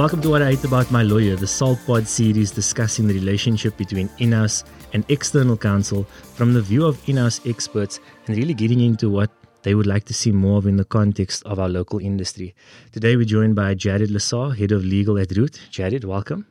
Welcome to What I Hate About My Lawyer, the SALTpod series discussing the relationship between in house and external counsel from the view of in house experts and really getting into what they would like to see more of in the context of our local industry. Today, we're joined by Jared Lesar, Head of Legal at Root. Jared, welcome.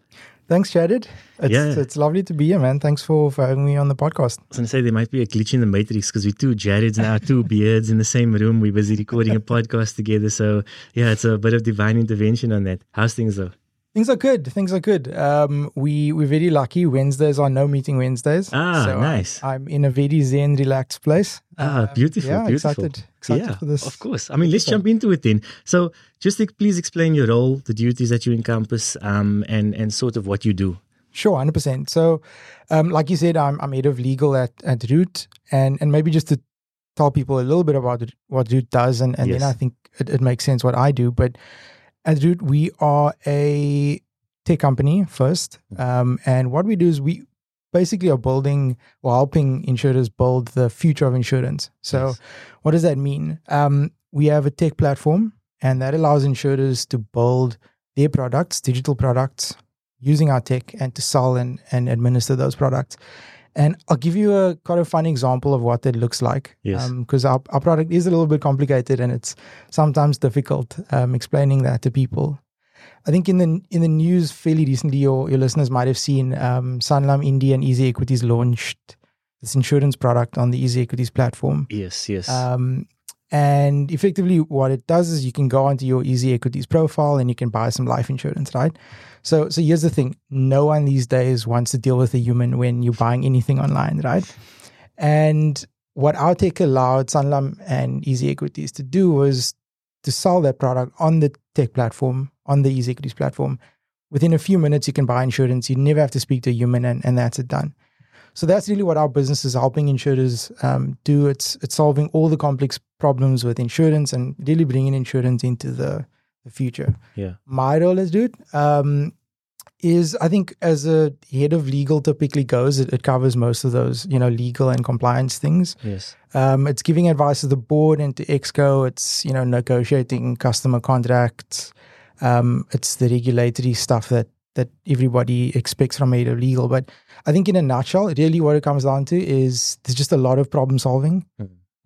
Thanks, Jared. It's, Yeah. it's lovely to be here, man. Thanks for, for having me on the podcast. I was going to say there might be a glitch in the matrix because we're two Jareds now, two beards in the same room. We're busy recording a podcast together. So, yeah, it's a bit of divine intervention on that. How's things though? Things are good. Things are good. Um, we we're very lucky. Wednesdays are no meeting Wednesdays. Ah, so nice. I'm, I'm in a very zen, relaxed place. Ah, Um, beautiful, Yeah, beautiful. excited. Excited yeah, for this. of course. I mean, let's jump into it then. So, just please explain your role, the duties that you encompass, um, and and sort of what you do. Sure, hundred percent. So, um, like you said, I'm I'm head of legal at at Root, and and maybe just to tell people a little bit about what Root does, and and Yes. then I think it, it makes sense what I do. But at Root, we are a tech company first, um, and what we do is we basically are building or helping insurers build the future of insurance. So, Yes. what does that mean? Um, we have a tech platform, and that allows insurers to build their products, digital products, using our tech and to sell and, and administer those products. And I'll give you a kind of fun example of what that looks like. Yes. Because our, our product is a little bit complicated and it's sometimes difficult um, explaining that to people. I think in the in the news fairly recently, your, your listeners might have seen um, Sanlam Indie and Easy Equities launched this insurance product on the Easy Equities platform. Yes, yes. Um, and effectively, what it does is you can go onto your Easy Equities profile and you can buy some life insurance, right? So, so here's the thing: no one these days wants to deal with a human when you're buying anything online, right? And what our tech allowed Sanlam and Easy Equities to do was to sell that product on the tech platform, on the Easy Equities platform. Within a few minutes, you can buy insurance. You never have to speak to a human, and, and that's it done. So that's really what our business is helping insurers um, do. It's it's solving all the complex problems with insurance and really bringing insurance into the, the future. yeah. My role as dude um, is I think as a head of legal typically goes, it, it covers most of those you know legal and compliance things. Yes. Um, it's giving advice to the board and to Exco. It's you know negotiating customer contracts. Um, it's the regulatory stuff that that everybody expects from a of legal. But I think in a nutshell, really what it comes down to is there's just a lot of problem solving,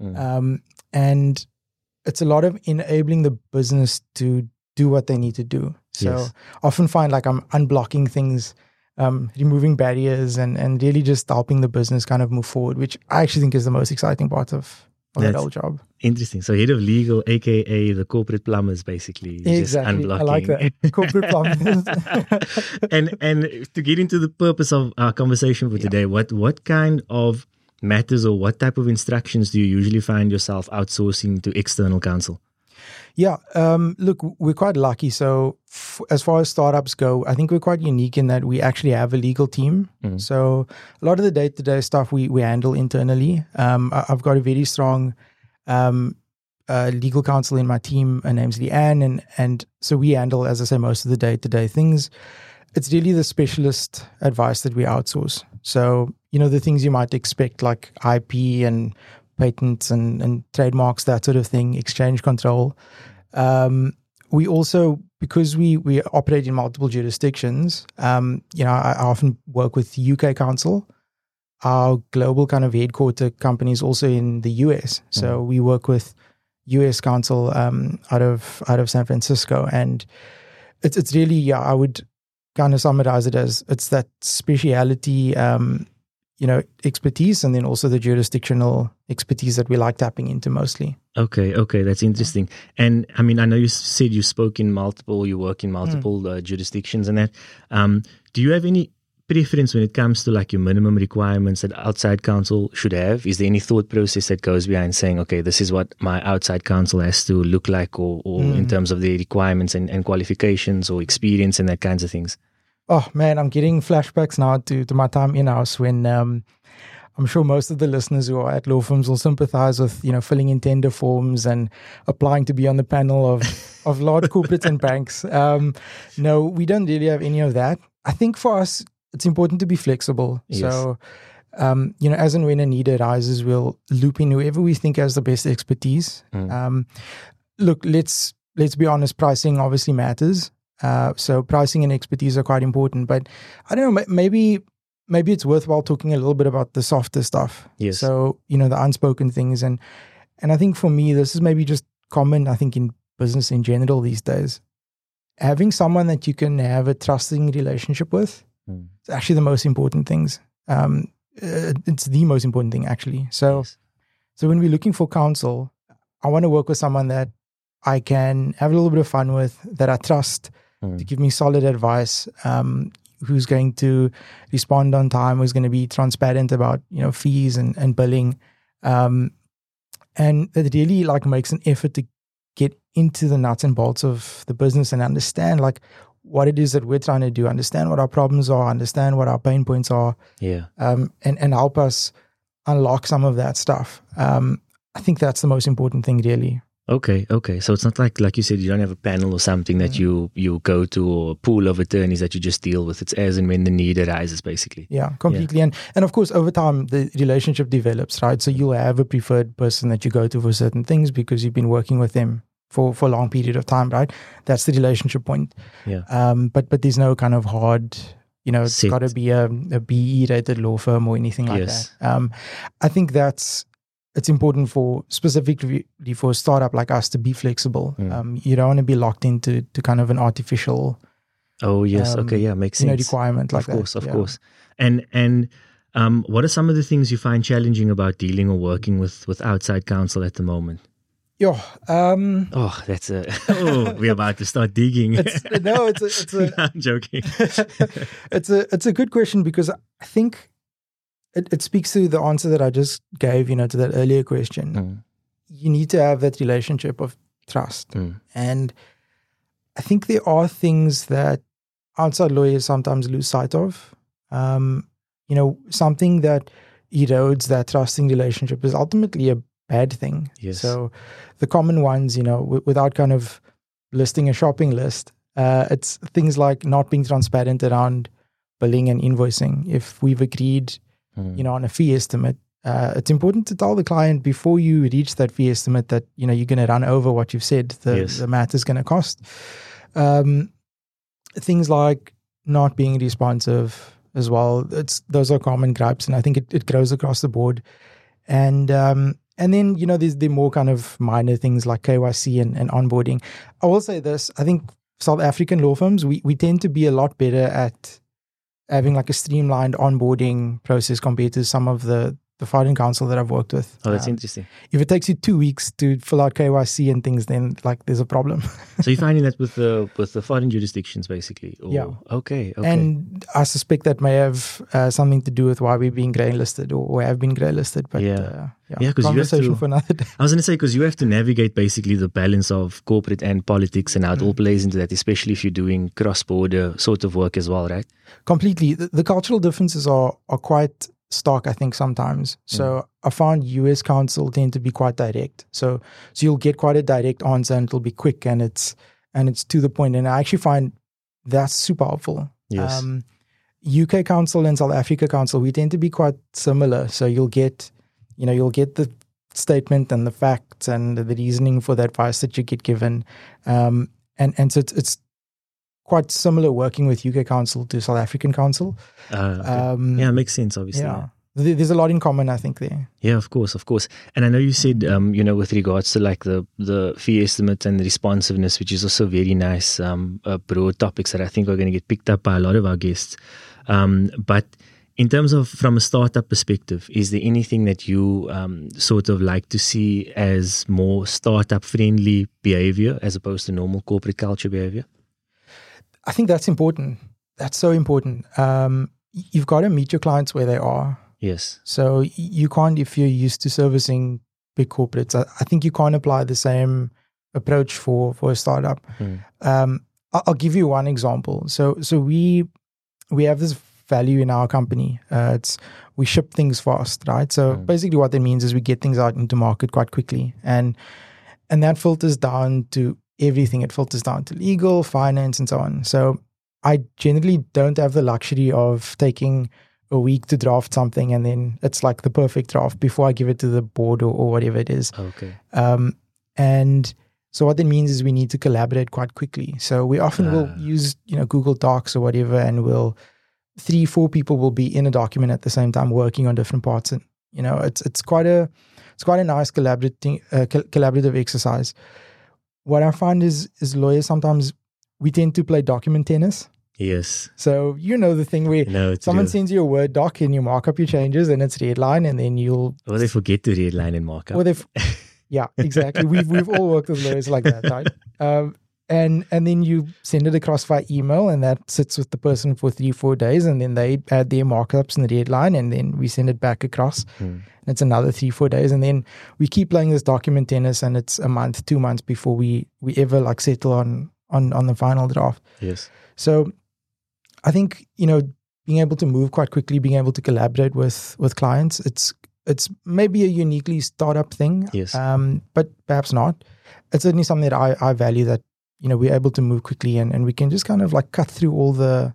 Mm. um, and it's a lot of enabling the business to do what they need to do. So Yes. often find like I'm unblocking things. Um, removing barriers and, and really just helping the business kind of move forward, which I actually think is the most exciting part of, that That's- whole job. Interesting. So, head of legal, aka the corporate plumbers, basically. Just Exactly. I like that. Corporate plumbers. and and to get into the purpose of our conversation for today, what what kind of matters or what type of instructions do you usually find yourself outsourcing to external counsel? Yeah, um, look, we're quite lucky. So, f- as far as startups go, I think we're quite unique in that we actually have a legal team. Mhm. So, a lot of the day to day stuff we, we handle internally. Um, I- I've got a very strong um, uh, legal counsel in my team. Her name's Leanne. And, and so, we handle, as I say, most of the day to day things. It's really the specialist advice that we outsource. So, you know, the things you might expect, like IP and patents and, and trademarks, that sort of thing, exchange control. Um, we also, because we we operate in multiple jurisdictions, um, you know, I, I often work with UK counsel. Our global kind of headquarter company is also in the US, so we work with US counsel um, out of out of San Francisco, and it's it's really yeah, I would kind of summarize it as it's that speciality, um, you know, expertise, and then also the jurisdictional expertise that we like tapping into mostly. Okay, okay, that's interesting. And I mean, I know you said you spoke in multiple, you work in Hmm. multiple uh, jurisdictions and that. Um, do you have any preference when it comes to like your minimum requirements that outside counsel should have? Is there any thought process that goes behind saying, okay, this is what my outside counsel has to look like, or, or in Mm. terms of the requirements and, and qualifications or experience and that kinds of things? Oh man, I'm getting flashbacks now to, to my time in house when um, I'm sure most of the listeners who are at law firms will sympathize with you know filling in tender forms and applying to be on the panel of of large corporates and banks. Um, no, we don't really have any of that. I think for us, it's important to be flexible. Yes. So. Um, you know, as and when a need arises, we'll loop in whoever we think has the best expertise. Mm. Um, look, let's let's be honest. Pricing obviously matters. Uh, so pricing and expertise are quite important. But I don't know, maybe maybe it's worthwhile talking a little bit about the softer stuff. Yes. So you know the unspoken things, and and I think for me this is maybe just common. I think in business in general these days, having someone that you can have a trusting relationship with Mm. is actually the most important things. Um, uh, it's the most important thing actually. So. Yes. So when we're looking for counsel, I want to work with someone that I can have a little bit of fun with, that I trust Mm. to give me solid advice, um, who's going to respond on time, who's going to be transparent about you know fees and and billing, um, and it really like makes an effort to get into the nuts and bolts of the business and understand like what it is that we're trying to do, understand what our problems are, understand what our pain points are, Yeah. um, and and help us unlock some of that stuff. Um, I think that's the most important thing, really. Okay, okay. So it's not like like you said, you don't have a panel or something that Mm. you you go to or a pool of attorneys that you just deal with. It's as and when the need arises, basically. Yeah, completely. And and of course, over time, the relationship develops, right? So you'll have a preferred person that you go to for certain things because you've been working with them for for a long period of time, right? That's the relationship point. Yeah. Um, but but there's no kind of hard, you know, it's got to be a, a BE rated law firm or anything like Yes. that. Um, I think that's it's important for specifically for a startup like us to be flexible. Mm. Um, you don't want to be locked into to kind of an artificial, Oh yes. Um, okay. Yeah. Makes you know, requirement like of that. course. Of Yeah. course. And and um, what are some of the things you find challenging about dealing or working with with outside counsel at the moment? Yeah. Um, Oh, that's a. Oh, we're about to start digging. it's, no, it's a, it's a I'm joking. it's a it's a good question because I think it, it speaks to the answer that I just gave, you know, to that earlier question. Mm, You need to have that relationship of trust. mm, And I think there are things that outside lawyers sometimes lose sight of. Um, you know, something that erodes that trusting relationship is ultimately a bad thing. Yes. So the common ones, you know, w- without kind of listing a shopping list, uh, it's things like not being transparent around billing and invoicing. If we've agreed, mm. you know, on a fee estimate, uh, it's important to tell the client before you reach that fee estimate that you know you're going to run over what you've said. The Yes. the math is going to cost. Um, things like not being responsive as well. It's those are common gripes, and I think it, it grows across the board. And um, and then you know there's the more kind of minor things like KYC and, and onboarding. I will say this: I think South African law firms we we tend to be a lot better at having like a streamlined onboarding process compared to some of the the foreign counsel that I've worked with. Oh, that's Um, interesting. if it takes you two weeks to fill out KYC and things, then like there's a problem. So you're finding that with the with the foreign jurisdictions, basically. Or, Yeah. Okay. Okay. And I suspect that may have uh, something to do with why we're being grey listed or, or have been grey listed. But Yeah. uh, yeah, Yeah, 'cause you have conversation to- for another day. I was going to say because you have to navigate basically the balance of corporate and politics and how it Mm. all plays into that, especially if you're doing cross-border sort of work as well, right? Completely, the, the cultural differences are are quite stark. I think sometimes. So I found US counsel tend to be quite direct. So so you'll get quite a direct answer and it'll be quick and it's and it's to the point. And I actually find that's super helpful. Yes. Um, UK Counsel and South Africa Counsel, we tend to be quite similar. So you'll get, you know, you'll get the statement and the facts and the reasoning for the advice that you get given, um, and and so it's, it's quite similar working with UK Counsel to South African Counsel. Uh, okay. Um, yeah, it makes sense, obviously. yeah. There- There's a lot in common, I think. There, Yeah, of course, of course. And I know you said, um, you know, with regards to like the the fee estimate and the responsiveness, which is also very nice, um, uh, broad topics that I think are going to get picked up by a lot of our guests. Um, but in terms of from a startup perspective, is there anything that you um, sort of like to see as more startup friendly behavior as opposed to normal corporate culture behavior? I think that's important. That's so important. Um, you've got to meet your clients where they are. Yes. So you can't, if you're used to servicing big corporates, I, I think you can't apply the same approach for for a startup. Mm. Um, I'll, I'll give you one example. So so we we have this value in our company. Uh, it's we ship things fast, right? So Mm. basically, what that means is we get things out into market quite quickly, and and that filters down to everything. It filters down to legal, finance, and so on. So I generally don't have the luxury of taking a week to draft something and then it's like the perfect draft before I give it to the board or, or whatever it is. Okay. Um, and So what that means is we need to collaborate quite quickly. So we often will Ah. use, you know, Google Docs or whatever, and we'll three, four people will be in a document at the same time working on different parts. And you know, it's it's quite a it's quite a nice collaborating uh, collaborative exercise. What I find is is lawyers sometimes we tend to play document tennis. Yes. So you know the thing where No, someone sends you a word doc and you mark up your changes and it's red line and then you'll Or they forget to read line and markup. or they've yeah exactly we've we've all worked with lawyers like that right um, and and then you send it across via email and that sits with the person for three four days and then they add their markups and the deadline and then we send it back across Hmm. and it's another three four days and then we keep playing this document tennis and it's a month two months before we we ever like settle on on on the final draft yes. so I think, you know, being able to move quite quickly, being able to collaborate with with clients, it's it's maybe a uniquely startup thing. Yes. Um, but perhaps not. It's certainly something that I, I value that, you know, we're able to move quickly and, and we can just kind of like cut through all the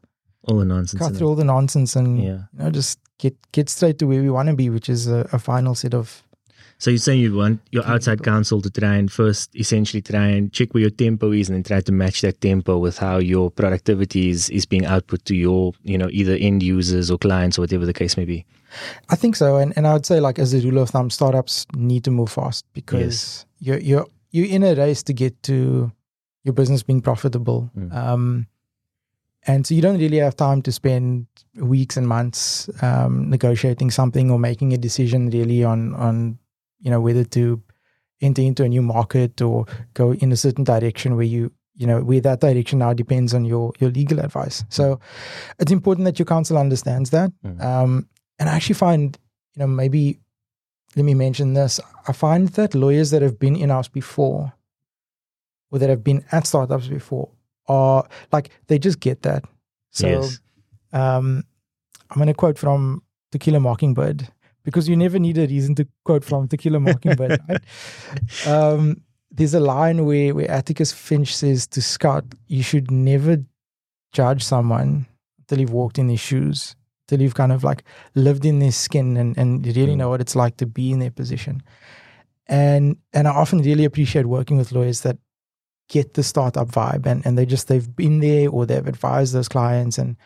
All the nonsense. cut through all the nonsense and Yeah. you know, just get get straight to where we want to be, which is a, a final set of So you're saying you want your outside counsel to try and first essentially try and check where your tempo is and then try to match that tempo with how your productivity is, is being output to your, you know, either end users or clients or whatever the case may be. I think so, and and I would say like as a rule of thumb, startups need to move fast because you're you're you're in a race to get to your business being profitable, Mm. um, and so you don't really have time to spend weeks and months um, negotiating something or making a decision really on on you know whether to enter into a new market or go in a certain direction where you you know where that direction now depends on your your legal advice. So it's important that your counsel understands that. Mm. Um, and I actually find, you know, maybe let me mention this. I find that lawyers that have been in house before or that have been at startups before are like they just get that. So yes. um, I'm going to quote from Tequila Mockingbird because you never need a reason to quote from Tequila Mockingbird. right? um, there's a line where, where Atticus Finch says to Scott, You should never judge someone until you've walked in their shoes, till you've kind of like lived in their skin and, and really Mm. know what it's like to be in their position. And and I often really appreciate working with lawyers that get the startup vibe. And, and they just they've been there or they've advised those clients and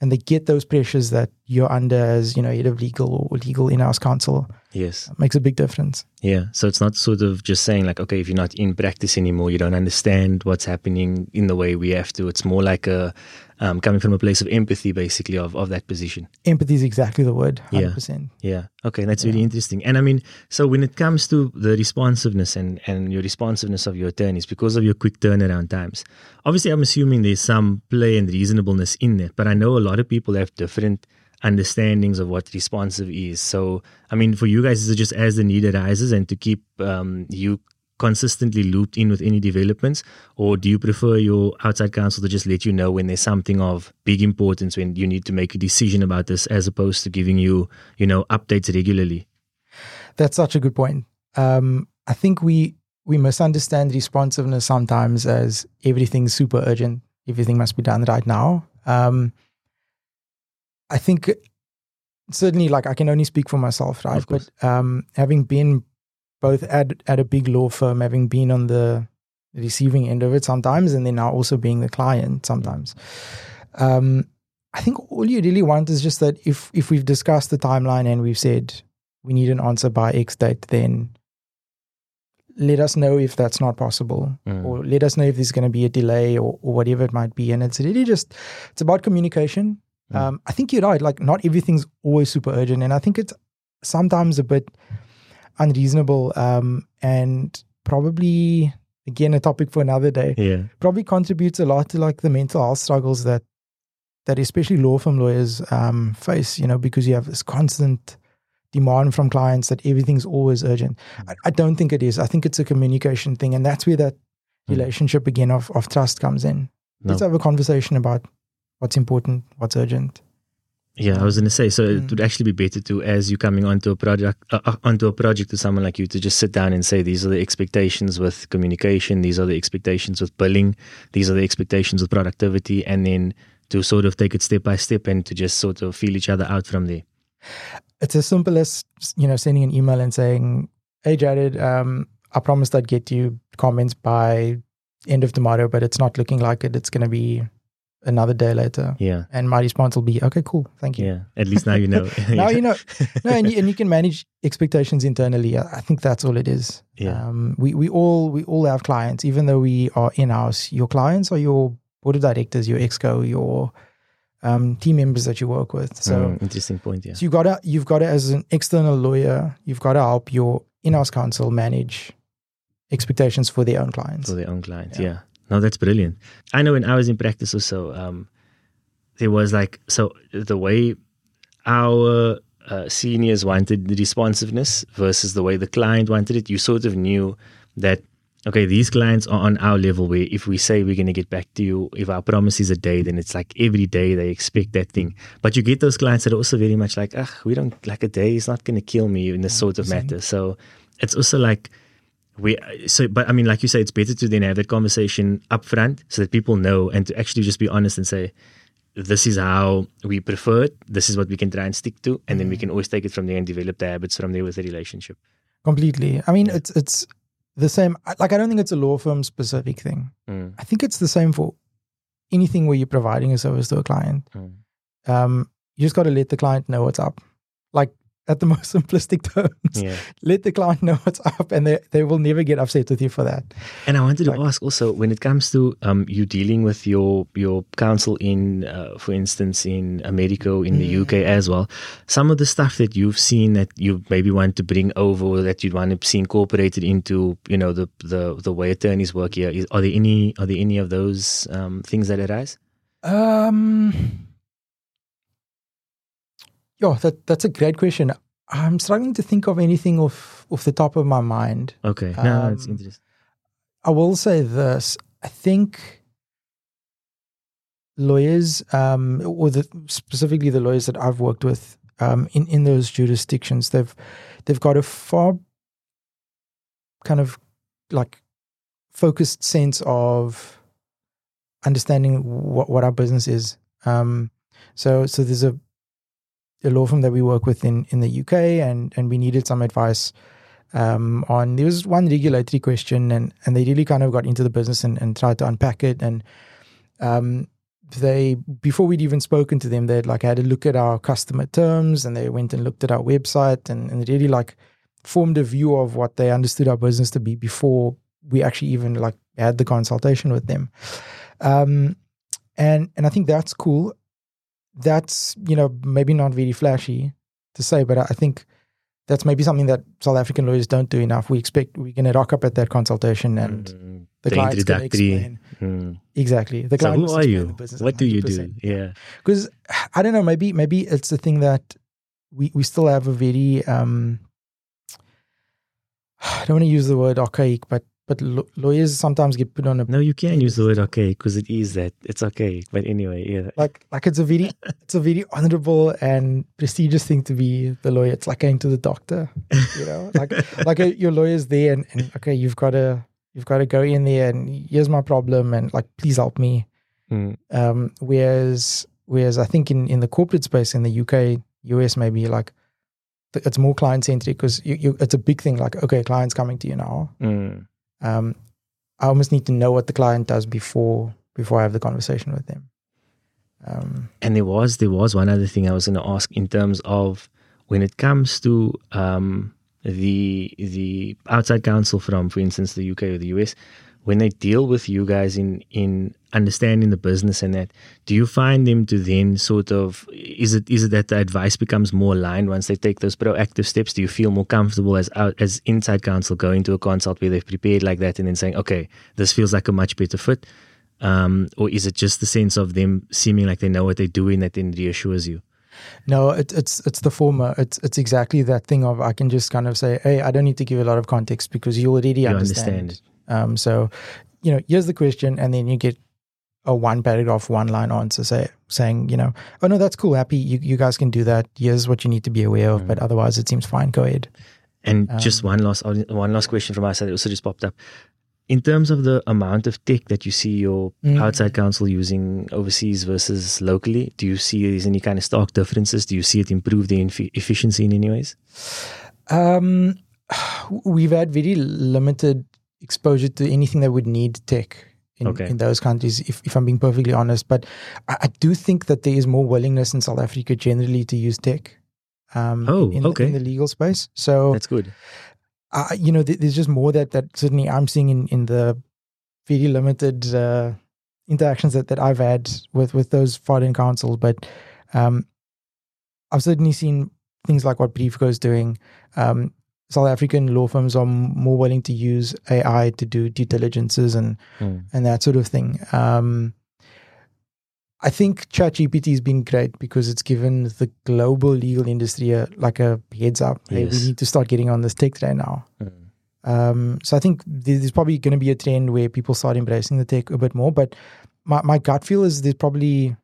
and they get those pressures that you're under as you know head of legal or legal in-house counsel Yes. It makes a big difference Yeah. So it's not sort of just saying like, okay, if you're not in practice anymore, you don't understand what's happening in the way we have to. It's more like a um, coming from a place of empathy, basically, of, of that position. empathy is exactly the word Yeah. 100% Yeah. Okay. That's really interesting. And I mean, so when it comes to the responsiveness and, and your responsiveness of your attorneys, because of your quick turnaround times, obviously, I'm assuming there's some play and reasonableness in there But I know a lot of people have different understandings of what responsive is. So, I mean, for you guys, is it just as the need arises and to keep um, you consistently looped in with any developments? Or do you prefer your outside counsel to just let you know when there's something of big importance, when you need to make a decision about this, as opposed to giving you, you know, updates regularly? that's such a good point um, i think we we misunderstand responsiveness sometimes as everything's super urgent everything must be done right now um, i think certainly like i can only speak for myself right? But um, having been both at at a big law firm having been on the receiving end of it sometimes and then now also being the client sometimes um, i think all you really want is just that if if we've discussed the timeline and we've said we need an answer by x date then let us know if that's not possible Mm. or let us know if there's going to be a delay or, or whatever it might be. And it's really just it's about communication Mm. um, i think you're right like not everything's always super urgent and i think it's sometimes a bit unreasonable um, and probably again a topic for another day Yeah. probably contributes a lot to like the mental health struggles that that especially law firm lawyers um, face you know because you have this constant demand from clients that everything's always urgent I, I don't think it is i think it's a communication thing and that's where that Hmm. relationship again of, of trust comes in No. let's have a conversation about what's important what's urgent Yeah, I was going to say. So it Mm. would actually be better to, as you're coming onto a project, uh, uh, onto a project to someone like you, to just sit down and say, these are the expectations with communication, these are the expectations with billing, these are the expectations with productivity, and then to sort of take it step by step and to just sort of feel each other out from there. it's as simple as you know sending an email and saying hey jared um, I promised I'd get you comments by end of tomorrow, but it's not looking like it. It's going to be another day later. Yeah. And my response will be, okay, cool. Thank you. Yeah. At least now you know. now you know. No, and you, and you can manage expectations internally. I I think that's all it is. Yeah. Um, we, we all we all have clients, even though we are in house. Your clients are your board of directors, your exco, your um, team members that you work with. So, Mm, interesting point. Yeah. so you gotta you've got to as an external lawyer, you've got to help your in-house counsel manage expectations for their own clients. for their own clients. Yeah. Yeah. No, that's brilliant. I know when I was in practice also, um, there was like so the way our uh, seniors wanted the responsiveness versus the way the client wanted it. You sort of knew that okay, these clients are on our level where if we say we're going to get back to you, if our promise is a day, then it's like every day they expect that thing. But you get those clients that are also very much like, ah, we don't like a day is not going to kill me in this sort of matter. So it's also like we so but I mean like you say it's better to then have that conversation up front so that people know and to actually just be honest and say this is how we prefer it this is what we can try and stick to and then we can always take it from there and develop the habits from there with the relationship Completely. I mean, it's it's the same. Like, I don't think it's a law firm specific thing. Mm, I think it's the same for anything where you're providing a service to a client. mm. Um, you just got to let the client know what's up. Like at the most simplistic terms, yeah let the client know what's up, and they they will never get upset with you for that. and I wanted to ask also when it comes to um you dealing with your your counsel in uh, for instance in America or in the Mm. UK as well some of the stuff that you've seen that you maybe want to bring over or that you'd want to see incorporated into you know the the the way attorneys work here is, are there any are there any of those um things that arise Um, yeah, that that's a great question. I'm struggling to think of anything off off the top of my mind. okay no it's Um, interesting I will say this. I think lawyers, um, or the, specifically the lawyers that I've worked with um, in in those jurisdictions, they've they've got a far kind of like focused sense of understanding what what our business is. Um, so so there's a a law firm that we work with in in the UK, and and we needed some advice um, on there was one regulatory question and and they really kind of got into the business and, and tried to unpack it and um, they before we'd even spoken to them they'd like had a look at our customer terms and they went and looked at our website and, and really like formed a view of what they understood our business to be before we actually even like had the consultation with them. Um, and and I think that's cool that's you know maybe not very flashy to say but I think that's maybe something that South African lawyers don't do enough. We expect we're going to rock up at that consultation and Mm, the, the client's going to explain. Mm. exactly. The so who are you? what do you do? yeah. Because I don't know, maybe maybe it's the thing that we we still have a very um I don't want to use the word archaic, but but lo- lawyers sometimes get put on a no you can use the word okay because it is that it's okay but anyway yeah like like it's a very it's a very honorable and prestigious thing to be the lawyer. It's like going to the doctor, you know, like like uh, your lawyer's there and, and okay, you've got to you've got to go in there and here's my problem and like please help me. Mm, Um, whereas whereas I think in in the corporate space in the UK, US maybe like it's more client centric because you, you it's a big thing. Like okay, client's coming to you now. mm. Um, I almost need to know what the client does before before I have the conversation with them. Um, And there was there was one other thing I was going to ask in terms of when it comes to um, the the outside counsel from, for instance, the UK or the US, when they deal with you guys in in understanding the business and that, do you find them to then sort of is it is it that the advice becomes more aligned once they take those proactive steps? Do you feel more comfortable as as inside counsel going to a consult where they've prepared like that and then saying, okay, this feels like a much better fit? Um, or is it just the sense of them seeming like they know what they're doing that then reassures you? No, it, it's it's the former. It's it's exactly that thing of I can just kind of say, hey, I don't need to give a lot of context because you already You understand. understand. Um, so, you know, here's the question, and then you get a one paragraph, one line answer, say saying, you know, oh no, that's cool, happy, you you guys can do that. Here's what you need to be aware of, Mm. but otherwise, it seems fine. Go ahead. And Um, just one last one last question from my side that also just popped up. In terms of the amount of tech that you see your Mm. outside counsel using overseas versus locally, do you see there's any kind of stark differences? Do you see it improve the inf- efficiency in any ways? Um, we've had very limited exposure to anything that would need tech in, Okay. in those countries, if, if I'm being perfectly honest. But I, I do think that there is more willingness in South Africa generally to use tech. Um, Oh, in, the- okay. in the legal space. So, That's good. uh, you know, th- there's just more that, that certainly I'm seeing in, in the very limited uh, interactions that, that I've had with, with those foreign counsels. But um, I've certainly seen things like what Briefco is doing. Um, South African law firms are more willing to use AI to do due diligences and Mm. and that sort of thing. Um, I think ChatGPT has been great because it's given the global legal industry a, like a heads up. Hey, we need to start getting on this tech today now. Mm. Um, so I think there's probably going to be a trend where people start embracing the tech a bit more. But my, my gut feel is there's probably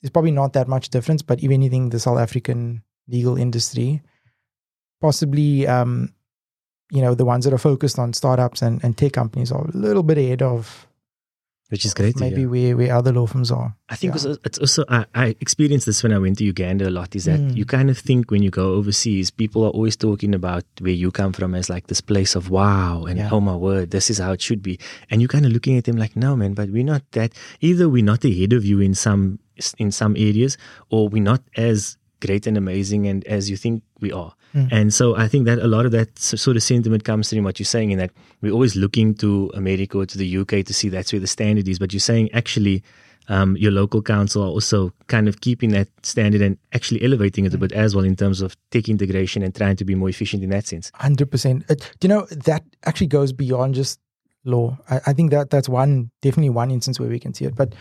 there's probably not that much difference. But if anything, the South African legal industry, possibly, um, you know, the ones that are focused on startups and, and tech companies are a little bit ahead of Which is great. maybe hear. where, where other law firms are. I think Yeah. it's also I, I experienced this when I went to Uganda a lot. Is that Mm. you kind of think when you go overseas, people are always talking about where you come from as like this place of wow and Yeah. oh my word, this is how it should be. And you're kind of looking at them like, no man, but we're not that. Either we're not ahead of you in some in some areas, or we're not as great and amazing and as you think we are. Mm. And so I think that a lot of that sort of sentiment comes through what you're saying, in that we're always looking to America or to the UK to see that's where the standard is. But you're saying actually, um, your local counsel are also kind of keeping that standard and actually elevating it a bit as well in terms of tech integration and trying to be more efficient in that sense. Hundred percent. Uh, You know that actually goes beyond just law. I, I think that that's one definitely one instance where we can see it. But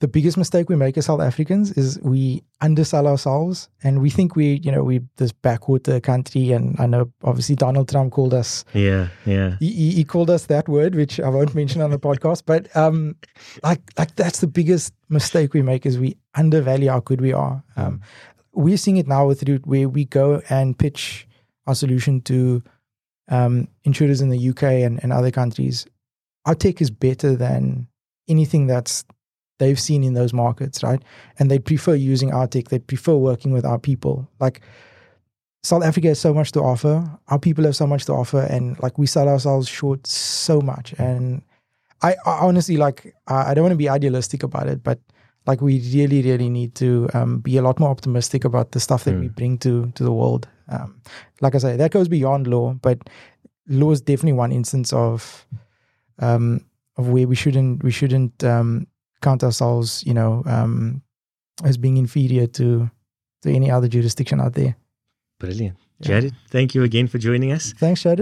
the biggest mistake we make as South Africans is we undersell ourselves and we think we, you know, we this backwater country. And I know obviously Donald Trump called us. Yeah, yeah. He, he, called us that word, which I won't mention on the podcast. But um, like like that's the biggest mistake we make is we undervalue how good we are. Um, we're seeing it now with Root, where we go and pitch our solution to um, insurers in the UK and, and other countries. Our tech is better than anything that's they've seen in those markets, right? And they prefer using our tech. They prefer working with our people. Like South Africa has so much to offer. Our people have so much to offer, and like we sell ourselves short so much. And I, I honestly like I I don't want to be idealistic about it, but like we really, really need to um, be a lot more optimistic about the stuff that we bring to to the world. Um, like I say, that goes beyond law, but law is definitely one instance of um, of where we shouldn't we shouldn't um, count ourselves, you know, um, as being inferior to to any other jurisdiction out there. Brilliant. Yeah. Jared, thank you again for joining us. Thanks, Jared.